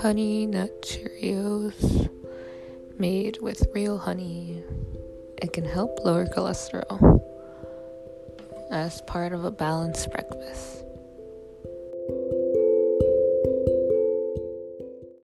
Honey Nut Cheerios made with real honey. It can help lower cholesterol as part of a balanced breakfast.